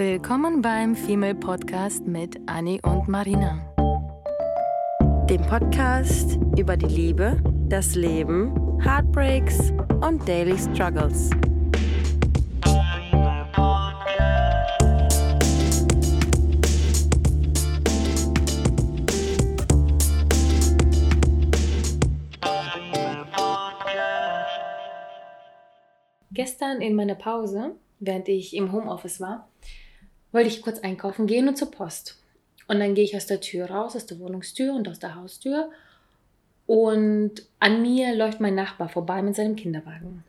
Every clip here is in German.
Willkommen beim Female Podcast mit Annie und Marina. Dem Podcast über die Liebe, das Leben, Heartbreaks und Daily Struggles. Gestern in meiner Pause, während ich im Homeoffice war, wollte ich kurz einkaufen gehen und zur Post. Und dann gehe ich aus der Tür raus, aus der Wohnungstür und aus der Haustür. Und an mir läuft mein Nachbar vorbei mit seinem Kinderwagen.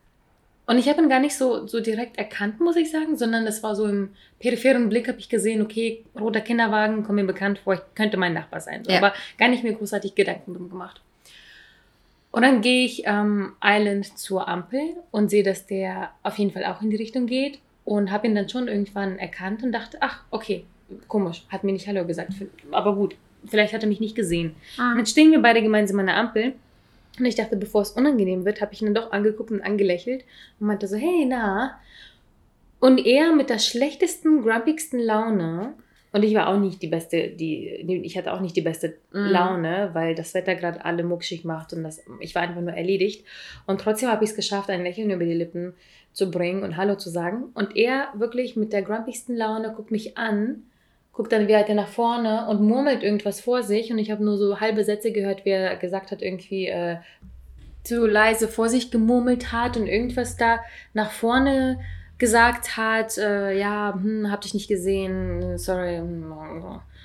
Und ich habe ihn gar nicht so, so direkt erkannt, muss ich sagen, sondern es war so im peripheren Blick, habe ich gesehen, okay, roter Kinderwagen, kommt mir bekannt vor, ich könnte mein Nachbar sein. So, Ja. Aber gar nicht mir großartig Gedanken drum gemacht. Und dann gehe ich ähm, Island zur Ampel und sehe, dass der auf jeden Fall auch in die Richtung geht und habe ihn dann schon irgendwann erkannt und dachte, ach, okay, komisch, hat mir nicht Hallo gesagt, aber gut, vielleicht hat er mich nicht gesehen. Und dann stehen wir beide gemeinsam an der Ampel und ich dachte, bevor es unangenehm wird, habe ich ihn dann doch angeguckt und angelächelt und meinte so, hey, na? Und er mit der schlechtesten, grumpigsten Laune und ich war auch nicht die beste, die, die- ich hatte auch nicht die beste Mhm. Laune, weil das Wetter gerade alle muckschig macht und das, ich war einfach nur erledigt. Und trotzdem habe ich es geschafft, ein Lächeln über die Lippen zu bringen und Hallo zu sagen. Und er wirklich mit der grumpigsten Laune guckt mich an, guckt dann wieder nach vorne und murmelt irgendwas vor sich. Und ich habe nur so halbe Sätze gehört, wie er gesagt hat, irgendwie äh, zu leise vor sich gemurmelt hat und irgendwas da nach vorne gesagt hat, äh, ja, hm, hab dich nicht gesehen, sorry.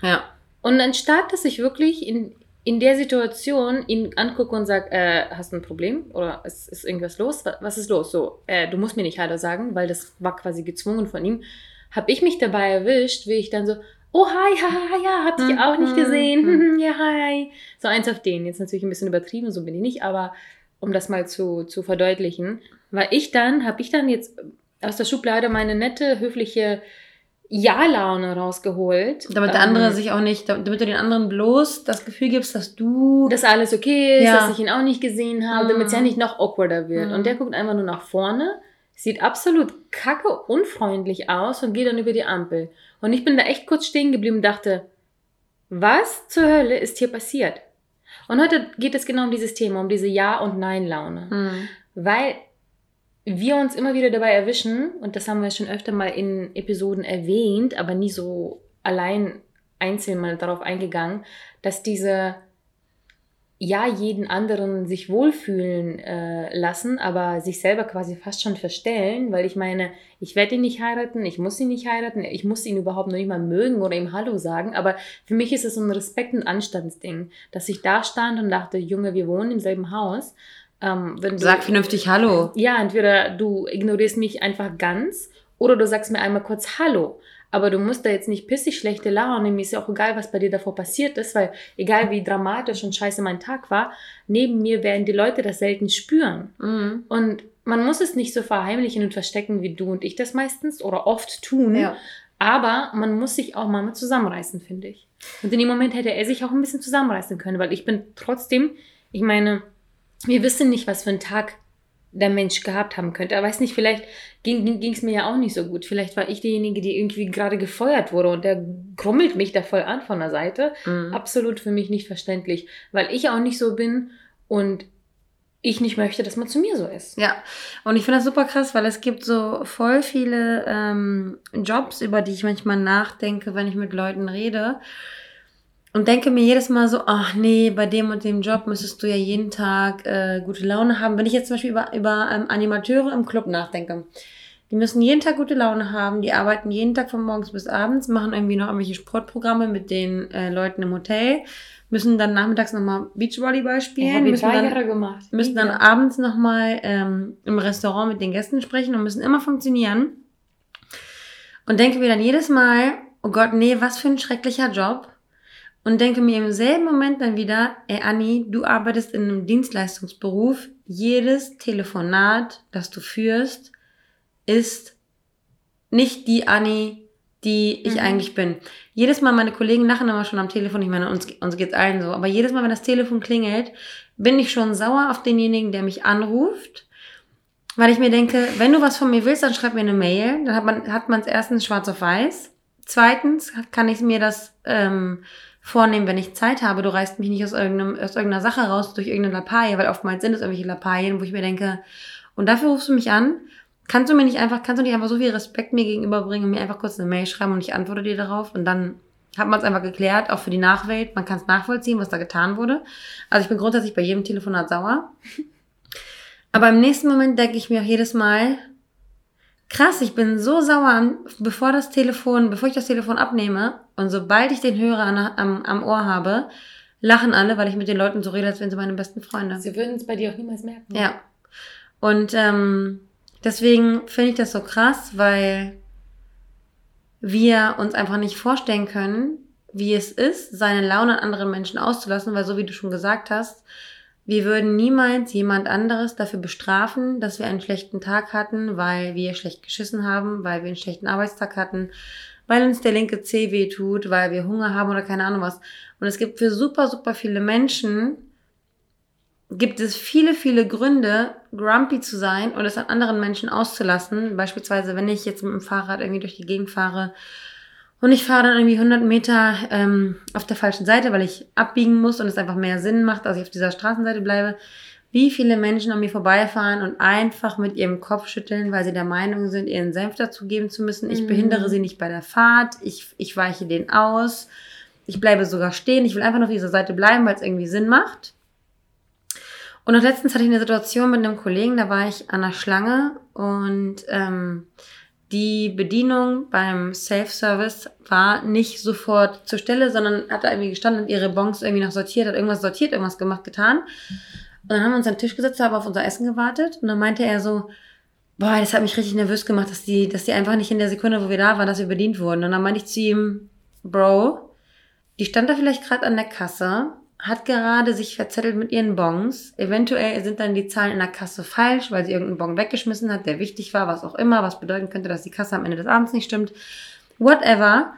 Ja. Und anstatt, dass ich wirklich in, in der Situation ihn angucke und sage, äh, hast du ein Problem? Oder ist, ist irgendwas los? Wa- Was ist los? So, äh, du musst mir nicht Hallo sagen, weil das war quasi gezwungen von ihm. Habe ich mich dabei erwischt, wie ich dann so, oh hi, haha, ja, hab dich Mhm, auch nicht mhm, gesehen. ja, hi. So eins auf den. Jetzt natürlich ein bisschen übertrieben, so bin ich nicht, aber um das mal zu, zu verdeutlichen, weil ich dann, habe ich dann jetzt aus der Schublade meine nette, höfliche Ja-Laune rausgeholt. Damit der andere Ähm, sich auch nicht, damit du den anderen bloß das Gefühl gibst, dass du. dass alles okay ist, Ja. dass ich ihn auch nicht gesehen habe, Mhm. damit es ja nicht noch awkwarder wird. Mhm. Und der guckt einfach nur nach vorne, sieht absolut kacke unfreundlich aus und geht dann über die Ampel. Und ich bin da echt kurz stehen geblieben und dachte, was zur Hölle ist hier passiert? Und heute geht es genau um dieses Thema, um diese Ja- und Nein-Laune. Mhm. Weil wir uns immer wieder dabei erwischen, und das haben wir schon öfter mal in Episoden erwähnt, aber nie so allein einzeln mal darauf eingegangen, dass diese ja jeden anderen sich wohlfühlen äh, lassen, aber sich selber quasi fast schon verstellen, weil ich meine, ich werde ihn nicht heiraten, ich muss ihn nicht heiraten, ich muss ihn überhaupt noch nicht mal mögen oder ihm Hallo sagen, aber für mich ist es so ein Respekt- und Anstandsding, dass ich da stand und dachte, Junge, wir wohnen im selben Haus. Ähm, wenn du, Sag vernünftig Hallo. ja, entweder du ignorierst mich einfach ganz oder du sagst mir einmal kurz Hallo. Aber du musst da jetzt nicht pissig schlechte Laune, mir ist ja auch egal, was bei dir davor passiert ist, weil egal wie dramatisch und scheiße mein Tag war, neben mir werden die Leute das selten spüren. Mhm. Und man muss es nicht so verheimlichen und verstecken, wie du und ich das meistens oder oft tun. Ja. Aber man muss sich auch mal zusammenreißen, finde ich. Und in dem Moment hätte er sich auch ein bisschen zusammenreißen können, weil ich bin trotzdem, ich meine, wir wissen nicht, was für einen Tag der Mensch gehabt haben könnte. Er weiß nicht, vielleicht ging es mir ja auch nicht so gut. Vielleicht war ich diejenige, die irgendwie gerade gefeuert wurde und der krummelt mich da voll an von der Seite. Mhm. Absolut für mich nicht verständlich, weil ich auch nicht so bin und ich nicht möchte, dass man zu mir so ist. Ja, und ich finde das super krass, weil es gibt so voll viele ähm, Jobs, über die ich manchmal nachdenke, wenn ich mit Leuten rede. Und denke mir jedes Mal so, ach nee, bei dem und dem Job müsstest du ja jeden Tag äh, gute Laune haben. Wenn ich jetzt zum Beispiel über, über ähm, Animateure im Club nachdenke. Die müssen jeden Tag gute Laune haben, die arbeiten jeden Tag von morgens bis abends, machen irgendwie noch irgendwelche Sportprogramme mit den äh, Leuten im Hotel, müssen dann nachmittags nochmal Beachvolleyball spielen, müssen dann müssen dann abends nochmal ähm, im Restaurant mit den Gästen sprechen und müssen immer funktionieren. Und denke mir dann jedes Mal, oh Gott, nee, was für ein schrecklicher Job. Und denke mir im selben Moment dann wieder, ey Anni, du arbeitest in einem Dienstleistungsberuf. Jedes Telefonat, das du führst, ist nicht die Anni, die ich Mhm. eigentlich bin. Jedes Mal, meine Kollegen lachen immer schon am Telefon, ich meine, uns, uns geht's allen so, aber jedes Mal, wenn das Telefon klingelt, bin ich schon sauer auf denjenigen, der mich anruft, weil ich mir denke, wenn du was von mir willst, dann schreib mir eine Mail, dann hat man es erstens schwarz auf weiß Zweitens kann ich mir das ähm, vornehmen, wenn ich Zeit habe. Du reißt mich nicht aus, irgendeinem, aus irgendeiner Sache raus durch irgendeine Lappalie, weil oftmals sind es irgendwelche Lappalien, wo ich mir denke, und dafür rufst du mich an. Kannst du mir nicht einfach, kannst du nicht einfach so viel Respekt mir gegenüberbringen und mir einfach kurz eine Mail schreiben und ich antworte dir darauf und dann hat man es einfach geklärt, auch für die Nachwelt. Man kann es nachvollziehen, was da getan wurde. Also ich bin grundsätzlich bei jedem Telefonat sauer. Aber im nächsten Moment denke ich mir auch jedes Mal, krass, ich bin so sauer, bevor das Telefon, bevor ich das Telefon abnehme und sobald ich den Hörer an, am, am Ohr habe, lachen alle, weil ich mit den Leuten so rede, als wären sie meine besten Freunde. Sie würden es bei dir auch niemals merken. Ja. Und ähm, deswegen finde ich das so krass, weil wir uns einfach nicht vorstellen können, wie es ist, seine Laune an anderen Menschen auszulassen, weil so wie du schon gesagt hast, wir würden niemals jemand anderes dafür bestrafen, dass wir einen schlechten Tag hatten, weil wir schlecht geschissen haben, weil wir einen schlechten Arbeitstag hatten, weil uns der linke Zeh weh tut, weil wir Hunger haben oder keine Ahnung was. Und es gibt für super, super viele Menschen, gibt es viele, viele Gründe, grumpy zu sein und es an anderen Menschen auszulassen. Beispielsweise, wenn ich jetzt mit dem Fahrrad irgendwie durch die Gegend fahre und ich fahre dann irgendwie 100 Meter ähm, auf der falschen Seite, weil ich abbiegen muss und es einfach mehr Sinn macht, als ich auf dieser Straßenseite bleibe. Wie viele Menschen an mir vorbeifahren und einfach mit ihrem Kopf schütteln, weil sie der Meinung sind, ihren Senf dazugeben zu müssen. Ich mhm. behindere sie nicht bei der Fahrt, ich, ich weiche den aus, ich bleibe sogar stehen, ich will einfach nur auf dieser Seite bleiben, weil es irgendwie Sinn macht. Und noch letztens hatte ich eine Situation mit einem Kollegen, da war ich an der Schlange und ähm, die Bedienung beim Self-Service war nicht sofort zur Stelle, sondern hat da irgendwie gestanden und ihre Bons irgendwie noch sortiert, hat irgendwas sortiert, irgendwas gemacht, getan. Und dann haben wir uns an den Tisch gesetzt, haben auf unser Essen gewartet und dann meinte er so, boah, das hat mich richtig nervös gemacht, dass die, dass die einfach nicht in der Sekunde, wo wir da waren, dass wir bedient wurden. Und dann meinte ich zu ihm, Bro, die stand da vielleicht gerade an der Kasse hat gerade sich verzettelt mit ihren Bons. Eventuell sind dann die Zahlen in der Kasse falsch, weil sie irgendeinen Bon weggeschmissen hat, der wichtig war, was auch immer, was bedeuten könnte, dass die Kasse am Ende des Abends nicht stimmt. Whatever.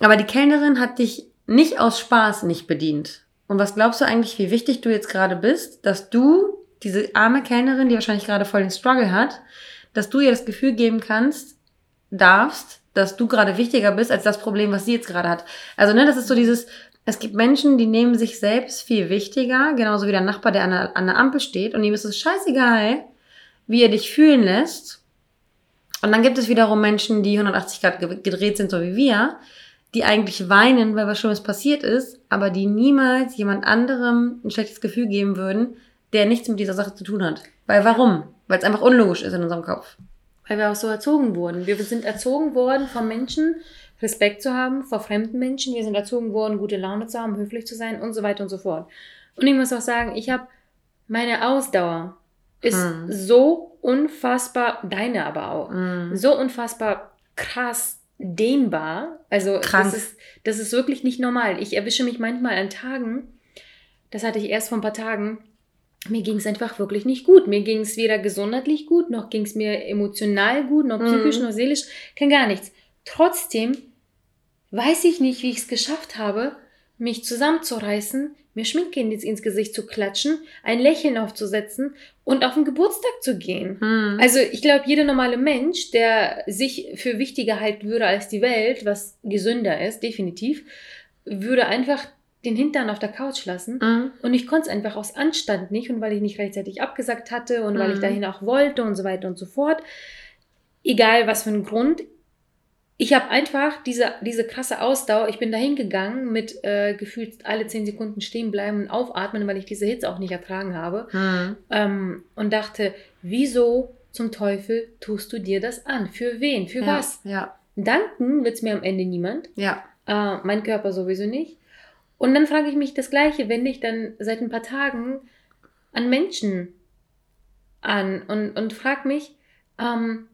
Aber die Kellnerin hat dich nicht aus Spaß nicht bedient. Und was glaubst du eigentlich, wie wichtig du jetzt gerade bist, dass du diese arme Kellnerin, die wahrscheinlich gerade voll den Struggle hat, dass du ihr das Gefühl geben kannst, darfst, dass du gerade wichtiger bist als das Problem, was sie jetzt gerade hat. Also, ne, das ist so dieses, es gibt Menschen, die nehmen sich selbst viel wichtiger, genauso wie der Nachbar, der an der, an der Ampel steht und ihm ist es scheißegal, wie er dich fühlen lässt. Und dann gibt es wiederum Menschen, die 180 Grad gedreht sind, so wie wir, die eigentlich weinen, weil was Schlimmes passiert ist, aber die niemals jemand anderem ein schlechtes Gefühl geben würden, der nichts mit dieser Sache zu tun hat. Weil warum? Weil es einfach unlogisch ist in unserem Kopf. Weil wir auch so erzogen wurden. Wir sind erzogen worden von Menschen, Respekt zu haben vor fremden Menschen. Wir sind erzogen worden, gute Laune zu haben, höflich zu sein und so weiter und so fort. Und ich muss auch sagen, ich habe meine Ausdauer ist mm. so unfassbar, deine aber auch, mm. so unfassbar krass dehnbar. Also Krank. Das, ist, das ist wirklich nicht normal. Ich erwische mich manchmal an Tagen, das hatte ich erst vor ein paar Tagen, mir ging es einfach wirklich nicht gut. Mir ging es weder gesundheitlich gut, noch ging es mir emotional gut, noch psychisch, mm. noch seelisch, kein gar nichts. Trotzdem weiß ich nicht, wie ich es geschafft habe, mich zusammenzureißen, mir Schminke ins Gesicht zu klatschen, ein Lächeln aufzusetzen und auf den Geburtstag zu gehen. Hm. Also ich glaube, jeder normale Mensch, der sich für wichtiger halten würde als die Welt, was gesünder ist, definitiv, würde einfach den Hintern auf der Couch lassen. Mhm. Und ich konnte es einfach aus Anstand nicht und weil ich nicht rechtzeitig abgesagt hatte und mhm. weil ich hm. dahin auch wollte und so weiter und so fort. Egal was für ein Grund, ich habe einfach diese, diese krasse Ausdauer, ich bin da hingegangen mit äh, gefühlt alle zehn Sekunden stehen bleiben und aufatmen, weil ich diese Hitze auch nicht ertragen habe. Mhm. Ähm, und dachte, wieso zum Teufel tust du dir das an? Für wen? Für ja, was? Ja. Danken wird es mir am Ende niemand. Ja. Äh, mein Körper sowieso nicht. Und dann frage ich mich das Gleiche, wende ich dann seit ein paar Tagen an Menschen an und, und frage mich, ähm,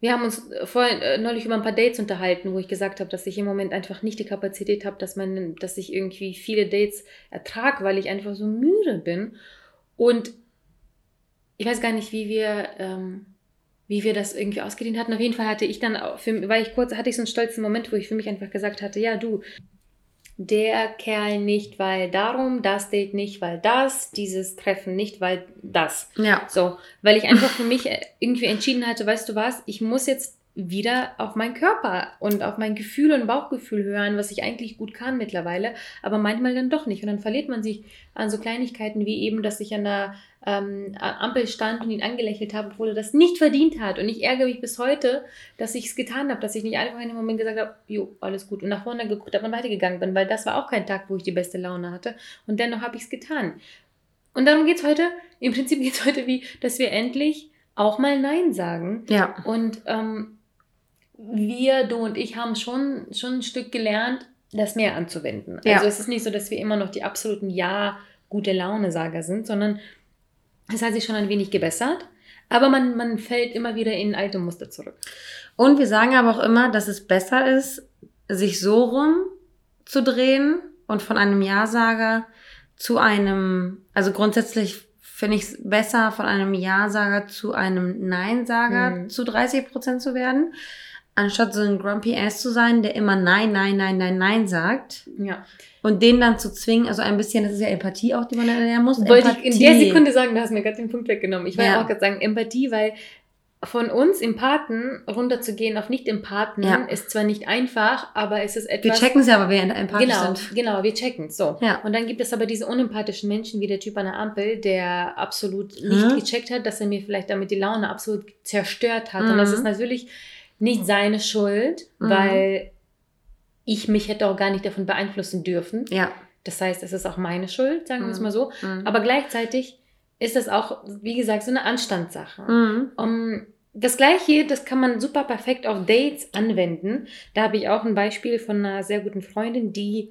wir haben uns vorhin äh, neulich über ein paar Dates unterhalten, wo ich gesagt habe, dass ich im Moment einfach nicht die Kapazität habe, dass dass ich irgendwie viele Dates ertrage, weil ich einfach so müde bin. Und ich weiß gar nicht, wie wir, ähm, wie wir das irgendwie ausgedehnt hatten. Auf jeden Fall hatte ich dann, für, weil ich kurz, hatte ich so einen stolzen Moment, wo ich für mich einfach gesagt hatte, ja du, der Kerl nicht, weil darum, das Date nicht, weil das, dieses Treffen nicht, weil das. Ja. So, weil ich einfach für mich irgendwie entschieden hatte, weißt du was, ich muss jetzt wieder auf meinen Körper und auf mein Gefühl und Bauchgefühl hören, was ich eigentlich gut kann mittlerweile, aber manchmal dann doch nicht. Und dann verliert man sich an so Kleinigkeiten wie eben, dass ich an der ähm, Ampel stand und ihn angelächelt habe, obwohl er das nicht verdient hat. Und ich ärgere mich bis heute, dass ich es getan habe, dass ich nicht einfach in dem Moment gesagt habe, jo, alles gut. Und nach vorne geguckt habe und weitergegangen bin, weil das war auch kein Tag, wo ich die beste Laune hatte. Und dennoch habe ich es getan. Und darum geht es heute, im Prinzip geht es heute wie, dass wir endlich auch mal Nein sagen. Ja. Und ähm, wir, du und ich, haben schon, schon ein Stück gelernt, das mehr anzuwenden. Ja. Also es ist nicht so, dass wir immer noch die absoluten Ja, gute Laune-Sager sind, sondern es hat sich schon ein wenig gebessert. Aber man, man fällt immer wieder in alte Muster zurück. Und wir sagen aber auch immer, dass es besser ist, sich so rum zu drehen und von einem Ja-Sager zu einem, also grundsätzlich finde ich es besser, von einem Ja-Sager zu einem Nein-Sager Mhm. zu 30 Prozent zu werden, anstatt so ein Grumpy Ass zu sein, der immer Nein, Nein, Nein, Nein, Nein sagt Ja. und den dann zu zwingen, also ein bisschen, das ist ja Empathie auch, die man dann lernen muss. Wollte ich in der Empathie. Sekunde sagen, du hast mir gerade den Punkt weggenommen. Ich wollte Ja. auch gerade sagen, Empathie, weil von uns Empathen runterzugehen auf Nicht-Empathen Ja. ist zwar nicht einfach, aber es ist Wir etwas. checken es ja, aber wir empathisch Genau, sind. genau, wir checken so. Ja. Und dann gibt es aber diese unempathischen Menschen wie der Typ an der Ampel, der absolut nicht Mhm. gecheckt hat, dass er mir vielleicht damit die Laune absolut zerstört hat. Mhm. Und das ist natürlich nicht seine Schuld, Mhm. weil ich mich hätte auch gar nicht davon beeinflussen dürfen. Ja. Das heißt, es ist auch meine Schuld, sagen wir es Mhm. mal so. Mhm. Aber gleichzeitig ist das auch, wie gesagt, so eine Anstandssache. Mhm. Um, das gleiche, das kann man super perfekt auf Dates anwenden. Da habe ich auch ein Beispiel von einer sehr guten Freundin, die,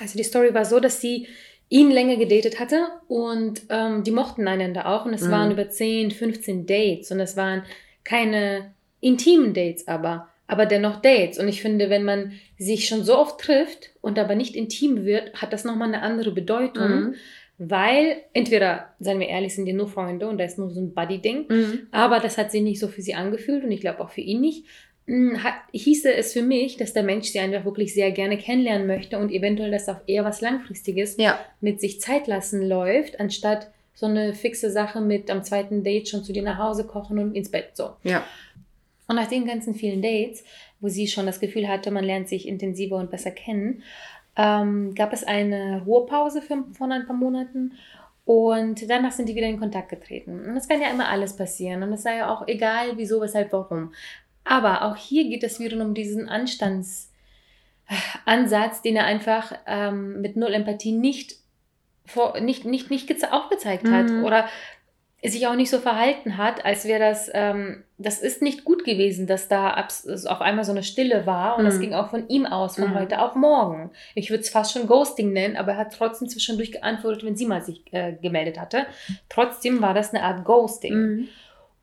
also die Story war so, dass sie ihn länger gedatet hatte und ähm, die mochten einander auch und es Mhm. waren über 10, 15 Dates und es waren keine intimen Dates aber, aber dennoch Dates und ich finde, wenn man sich schon so oft trifft und aber nicht intim wird, hat das nochmal eine andere Bedeutung, Mhm. weil entweder, seien wir ehrlich, sind die nur Freunde und da ist nur so ein Buddy-Ding, Mhm. aber das hat sich nicht so für sie angefühlt und ich glaube auch für ihn nicht. Hm, hat- Hieße es für mich, dass der Mensch sie einfach wirklich sehr gerne kennenlernen möchte und eventuell das auf eher was Langfristiges Ja. mit sich Zeit lassen läuft, anstatt so eine fixe Sache mit am zweiten Date schon zu dir nach Hause kochen und ins Bett so. Ja. Und nach den ganzen vielen Dates, wo sie schon das Gefühl hatte, man lernt sich intensiver und besser kennen, ähm, gab es eine Ruhepause für, von ein paar Monaten und danach sind die wieder in Kontakt getreten. Und das kann ja immer alles passieren und es sei ja auch egal, wieso, weshalb, warum. Aber auch hier geht es wieder um diesen Anstandsansatz, den er einfach ähm, mit null Empathie nicht, vor, nicht, nicht, nicht geze aufgezeigt hat Mhm. oder sich auch nicht so verhalten hat, als wäre das, ähm, das ist nicht gut gewesen, dass da auf einmal so eine Stille war und das Mhm. ging auch von ihm aus, von Mhm. heute auf morgen. Ich würde es fast schon Ghosting nennen, aber er hat trotzdem zwischendurch geantwortet, wenn sie mal sich äh, gemeldet hatte. Trotzdem war das eine Art Ghosting Mhm.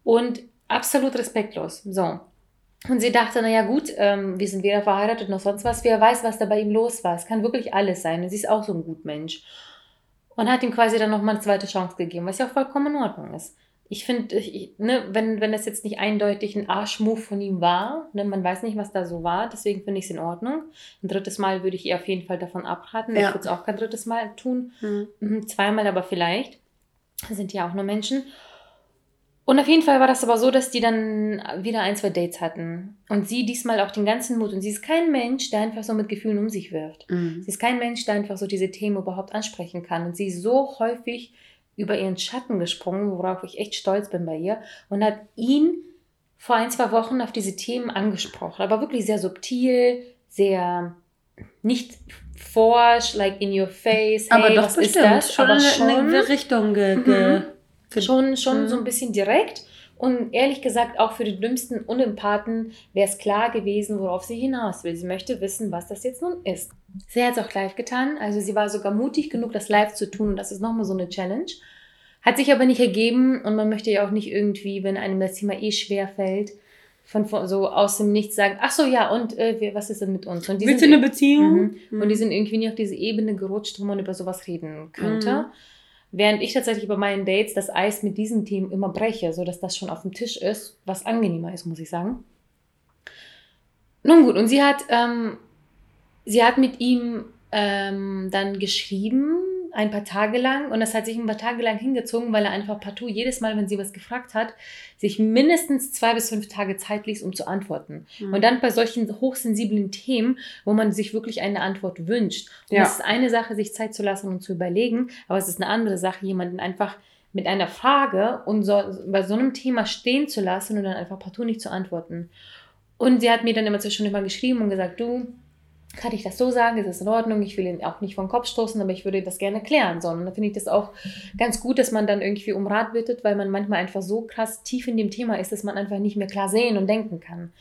und absolut respektlos. So. Und sie dachte, naja gut, ähm, wir sind weder verheiratet noch sonst was, wer weiß, was da bei ihm los war. Es kann wirklich alles sein. Und sie ist auch so ein Gutmensch. Und hat ihm quasi dann nochmal eine zweite Chance gegeben, was ja auch vollkommen in Ordnung ist. Ich finde, ich- ne, wenn, wenn das jetzt nicht eindeutig ein Arschmove von ihm war, ne, man weiß nicht, was da so war, deswegen finde ich es in Ordnung. Ein drittes Mal würde ich ihr auf jeden Fall davon abraten. Ich Ja. würde es auch kein drittes Mal tun. Mhm. Mhm, Zweimal aber vielleicht. Das sind ja auch nur Menschen. Und auf jeden Fall war das aber so, dass die dann wieder ein, zwei Dates hatten. Und sie diesmal auch den ganzen Mut. Und sie ist kein Mensch, der einfach so mit Gefühlen um sich wirft. Mhm. Sie ist kein Mensch, der einfach so diese Themen überhaupt ansprechen kann. Und sie ist so häufig über ihren Schatten gesprungen, worauf ich echt stolz bin bei ihr. Und hat ihn vor ein, zwei Wochen auf diese Themen angesprochen. Aber wirklich sehr subtil, sehr nicht forsch, like in your face. Aber hey, doch was bestimmt. ist das? Schon aber in schon, eine Richtung ge, ge, Mhm. Schon, schon Mhm. so ein bisschen direkt. Und ehrlich gesagt, auch für die dümmsten Unempathen wäre es klar gewesen, worauf sie hinaus will. Sie möchte wissen, was das jetzt nun ist. Sie hat es auch live getan. Also sie war sogar mutig genug, das live zu tun. Und das ist nochmal so eine Challenge. Hat sich aber nicht ergeben. Und man möchte ja auch nicht irgendwie, wenn einem das Thema eh schwer fällt, von, von so aus dem Nichts sagen, ach so, ja, und äh, wir- was ist denn mit uns? Und die Willst sind- eine Beziehung? Mhm. Und die sind irgendwie nie auf diese Ebene gerutscht, wo man über sowas reden könnte. Während ich tatsächlich bei meinen Dates das Eis mit diesen Themen immer breche, sodass das schon auf dem Tisch ist, was angenehmer ist, muss ich sagen. Nun gut, und sie hat, ähm, sie hat mit ihm ähm, dann geschrieben, ein paar Tage lang und das hat sich ein paar Tage lang hingezogen, weil er einfach partout jedes Mal, wenn sie was gefragt hat, sich mindestens zwei bis fünf Tage Zeit ließ, um zu antworten. Mhm. Und dann bei solchen hochsensiblen Themen, wo man sich wirklich eine Antwort wünscht. Und ja. es ist eine Sache, sich Zeit zu lassen und zu überlegen, aber es ist eine andere Sache, jemanden einfach mit einer Frage und so, bei so einem Thema stehen zu lassen und dann einfach partout nicht zu antworten. Und sie hat mir dann immer zwischendurch mal geschrieben und gesagt, du, kann ich das so sagen, ist das in Ordnung, ich will ihn auch nicht vom Kopf stoßen, aber ich würde das gerne klären. So, und dann finde ich das auch ganz gut, dass man dann irgendwie um Rat bittet, weil man manchmal einfach so krass tief in dem Thema ist, dass man einfach nicht mehr klar sehen und denken kann.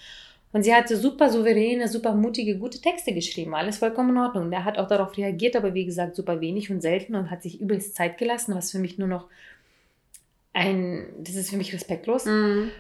Und sie hatte super souveräne, super mutige, gute Texte geschrieben. Alles vollkommen in Ordnung. Der hat auch darauf reagiert, aber wie gesagt, super wenig und selten und hat sich übelst Zeit gelassen, was für mich nur noch ein, das ist für mich respektlos. Mhm.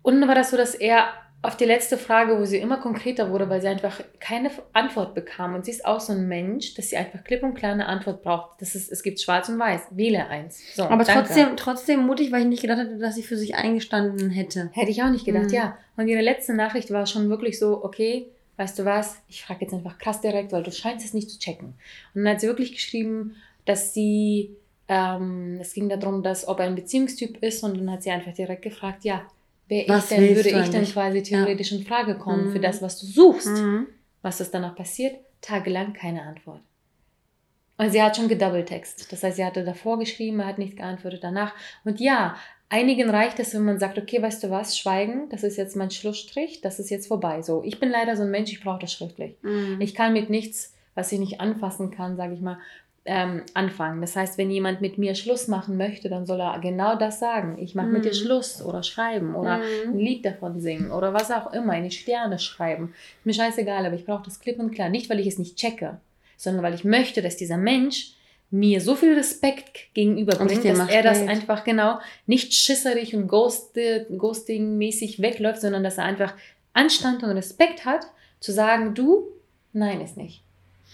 Und dann war das so, dass er auf die letzte Frage, wo sie immer konkreter wurde, weil sie einfach keine Antwort bekam. Und sie ist auch so ein Mensch, dass sie einfach klipp und klar eine Antwort braucht. Das ist, es gibt schwarz und weiß. Wähle eins. So, Aber trotzdem, trotzdem mutig, weil ich nicht gedacht hätte, dass sie für sich eingestanden hätte. Hätte ich auch nicht gedacht, mhm. ja. Und ihre letzte Nachricht war schon wirklich so, okay, weißt du was, ich frage jetzt einfach krass direkt, weil du scheinst es nicht zu checken. Und dann hat sie wirklich geschrieben, dass sie, ähm, es ging darum, dass ob er ein Beziehungstyp ist und dann hat sie einfach direkt gefragt, ja, wäre ich denn, würde ich dann quasi theoretisch ja. in Frage kommen mhm. für das, was du suchst. Mhm. Was ist danach passiert? Tagelang keine Antwort. Und sie hat schon gedoubletext. Das heißt, sie hatte davor geschrieben, er hat nicht geantwortet danach. Und ja, einigen reicht es, wenn man sagt, okay, weißt du was, schweigen, das ist jetzt mein Schlussstrich, das ist jetzt vorbei. So, ich bin leider so ein Mensch, ich brauche das schriftlich. Mhm. Ich kann mit nichts, was ich nicht anfassen kann, sage ich mal, ähm, anfangen. Das heißt, wenn jemand mit mir Schluss machen möchte, dann soll er genau das sagen. Ich mache mm. mit dir mhm. Schluss oder schreiben oder mm. ein Lied davon singen oder was auch immer, in die Sterne schreiben. Mir scheißegal, aber ich brauche das klipp und klar. Nicht, weil ich es nicht checke, sondern weil ich möchte, dass dieser Mensch mir so viel Respekt gegenüberbringt, dass er das einfach genau nicht schisserig und ghosting-mäßig wegläuft, sondern dass er einfach Anstand und Respekt hat, zu sagen, du, nein, ist nicht.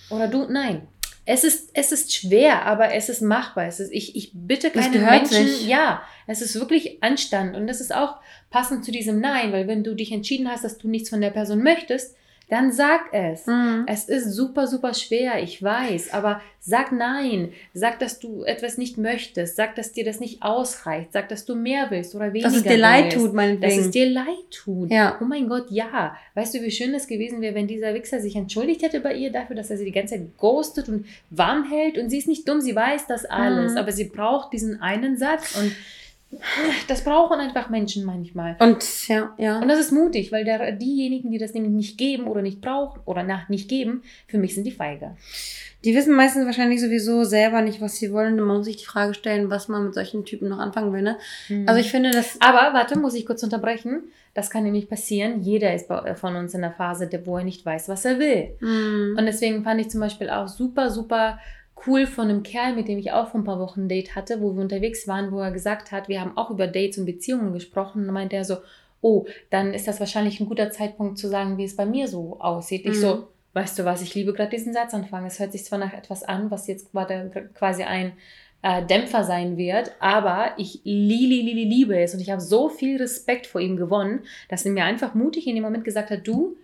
Oder du, nein, es ist, es ist schwer, aber es ist machbar. Es ist, ich, ich bitte keine Menschen. Sich. Ja, es ist wirklich Anstand. Und das ist auch passend zu diesem Nein, weil wenn du dich entschieden hast, dass du nichts von der Person möchtest, dann sag es. Mhm. Es ist super, super schwer, ich weiß, aber sag nein. Sag, dass du etwas nicht möchtest. Sag, dass dir das nicht ausreicht. Sag, dass du mehr willst oder weniger. Dass es dir willst. leid tut, meinetwegen. Dass es dir leid tut. Ja. Oh mein Gott, ja. Weißt du, wie schön es gewesen wäre, wenn dieser Wichser sich entschuldigt hätte bei ihr dafür, dass er sie die ganze Zeit ghostet und warm hält und sie ist nicht dumm, sie weiß das alles, mhm. aber sie braucht diesen einen Satz und das brauchen einfach Menschen manchmal. Und ja, ja. Und das ist mutig, weil der, diejenigen, die das nämlich nicht geben oder nicht brauchen oder nach nicht geben, für mich sind die feige. Die wissen meistens wahrscheinlich sowieso selber nicht, was sie wollen. Man muss sich die Frage stellen, was man mit solchen Typen noch anfangen will. Ne? Mhm. Also ich finde das. Aber warte, muss ich kurz unterbrechen. Das kann nämlich passieren. Jeder ist von uns in der Phase, wo er nicht weiß, was er will. Mhm. Und deswegen fand ich zum Beispiel auch super, super cool von einem Kerl, mit dem ich auch vor ein paar Wochen ein Date hatte, wo wir unterwegs waren, wo er gesagt hat, wir haben auch über Dates und Beziehungen gesprochen. Und dann meinte er so, oh, dann ist das wahrscheinlich ein guter Zeitpunkt zu sagen, wie es bei mir so aussieht. Mhm. Ich so, mhm. weißt du was, ich liebe gerade diesen Satzanfang. Es hört sich zwar nach etwas an, was jetzt quasi ein äh, Dämpfer sein wird, aber ich li, li, li, liebe es und ich habe so viel Respekt vor ihm gewonnen, dass er mir einfach mutig in dem Moment gesagt hat, du,